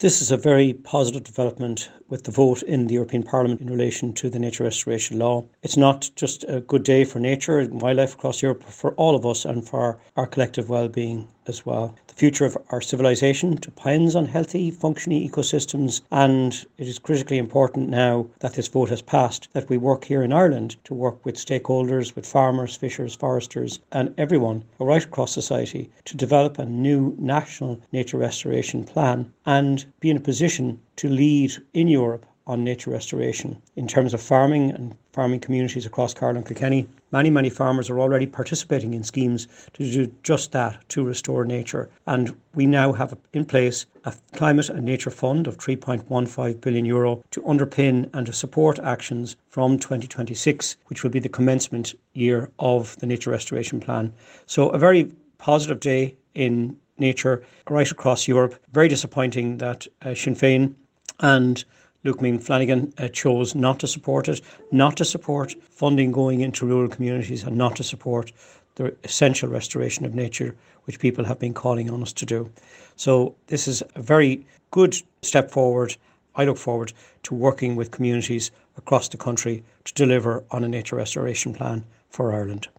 This is a very positive development with the vote in the European Parliament in relation to the nature restoration law. It's not just a good day for nature and wildlife across Europe, for all of us and for our collective well-being as well. The future of our civilization depends on healthy, functioning ecosystems, and it is critically important now that this vote has passed that we work here in Ireland to work with stakeholders, with farmers, fishers, foresters, and everyone right across society to develop a new national nature restoration plan and be in a position to lead in Europe on nature restoration. In terms of farming and farming communities across Carlow and Kilkenny, many, many farmers are already participating in schemes to do just that, to restore nature. And we now have in place a climate and nature fund of 3.15 billion euro to underpin and to support actions from 2026, which will be the commencement year of the nature restoration plan. So a very positive day in nature right across Europe. Very disappointing that uh, Sinn Féin and Luke Ming Flanagan uh, chose not to support it, not to support funding going into rural communities, and not to support the essential restoration of nature, which people have been calling on us to do. So, this is a very good step forward. I look forward to working with communities across the country to deliver on a nature restoration plan for Ireland.